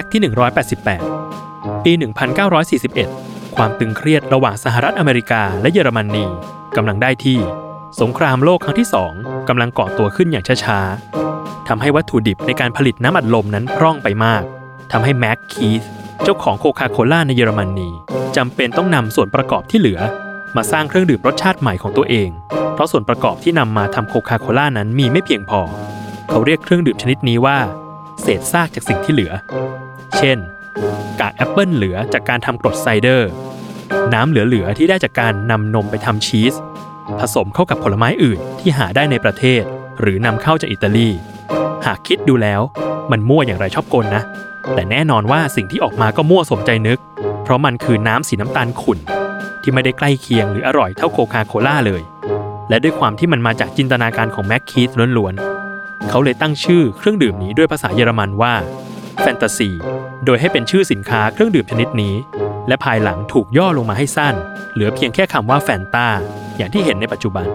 กต์ที่ 188 ปี 1941 ความตึงเครียดระหว่างสหรัฐอเมริกาและเยอรมนีกำลังได้ที่ สงครามโลกครั้งที่สองกำลังก่อตัวขึ้นอย่างช้าๆทำให้วัตถุดิบในการผลิตน้ำอัดลมนั้นพร่องไปมากทำให้แม็กคีธเจ้าของโคคาโคล่าในเยอรมนีจำเป็นต้องนำส่วนประกอบที่เหลือ มาสร้างเครื่องดื่มรสชาติใหม่ของตัวเอง เพราะส่วนประกอบที่นำมาทำโคคาโคล่านั้นมีไม่เพียงพอ เขาเรียกเครื่องดื่มชนิดนี้ว่า ศษซากจากสิ่งที่เหลือ เช่น กากแอปเปิลเหลือจากการทำกรดไซเดอร์ น้ำเหลือๆที่ได้จากการนำนมไปทำชีส ผสมเข้ากับผลไม้อื่นที่หาได้ในประเทศ หรือนำเข้าจากอิตาลี หากคิดดูแล้วมันมั่วอย่างไรชอบกลนะ แต่แน่นอนว่าสิ่งที่ออกมาก็มั่วสมใจนึก เพราะมันคือน้ำสีน้ำตาลขุ่น ที่ไม่ได้ใกล้เคียงหรืออร่อยเท่าโคคาโคล่าเลย และด้วยความที่มันมาจากจินตนาการของแม็กคีธล้วนๆ เขาเลยตั้งชื่อเครื่องดื่มนี้ด้วยภาษาเยอรมันว่าแฟนตาซีโดยให้เป็นชื่อสินค้าเครื่องดื่มชนิดนี้ และภายหลังถูกย่อลงมาให้สั้น เหลือเพียงแค่คำว่าแฟนตาอย่างที่เห็นในปัจจุบัน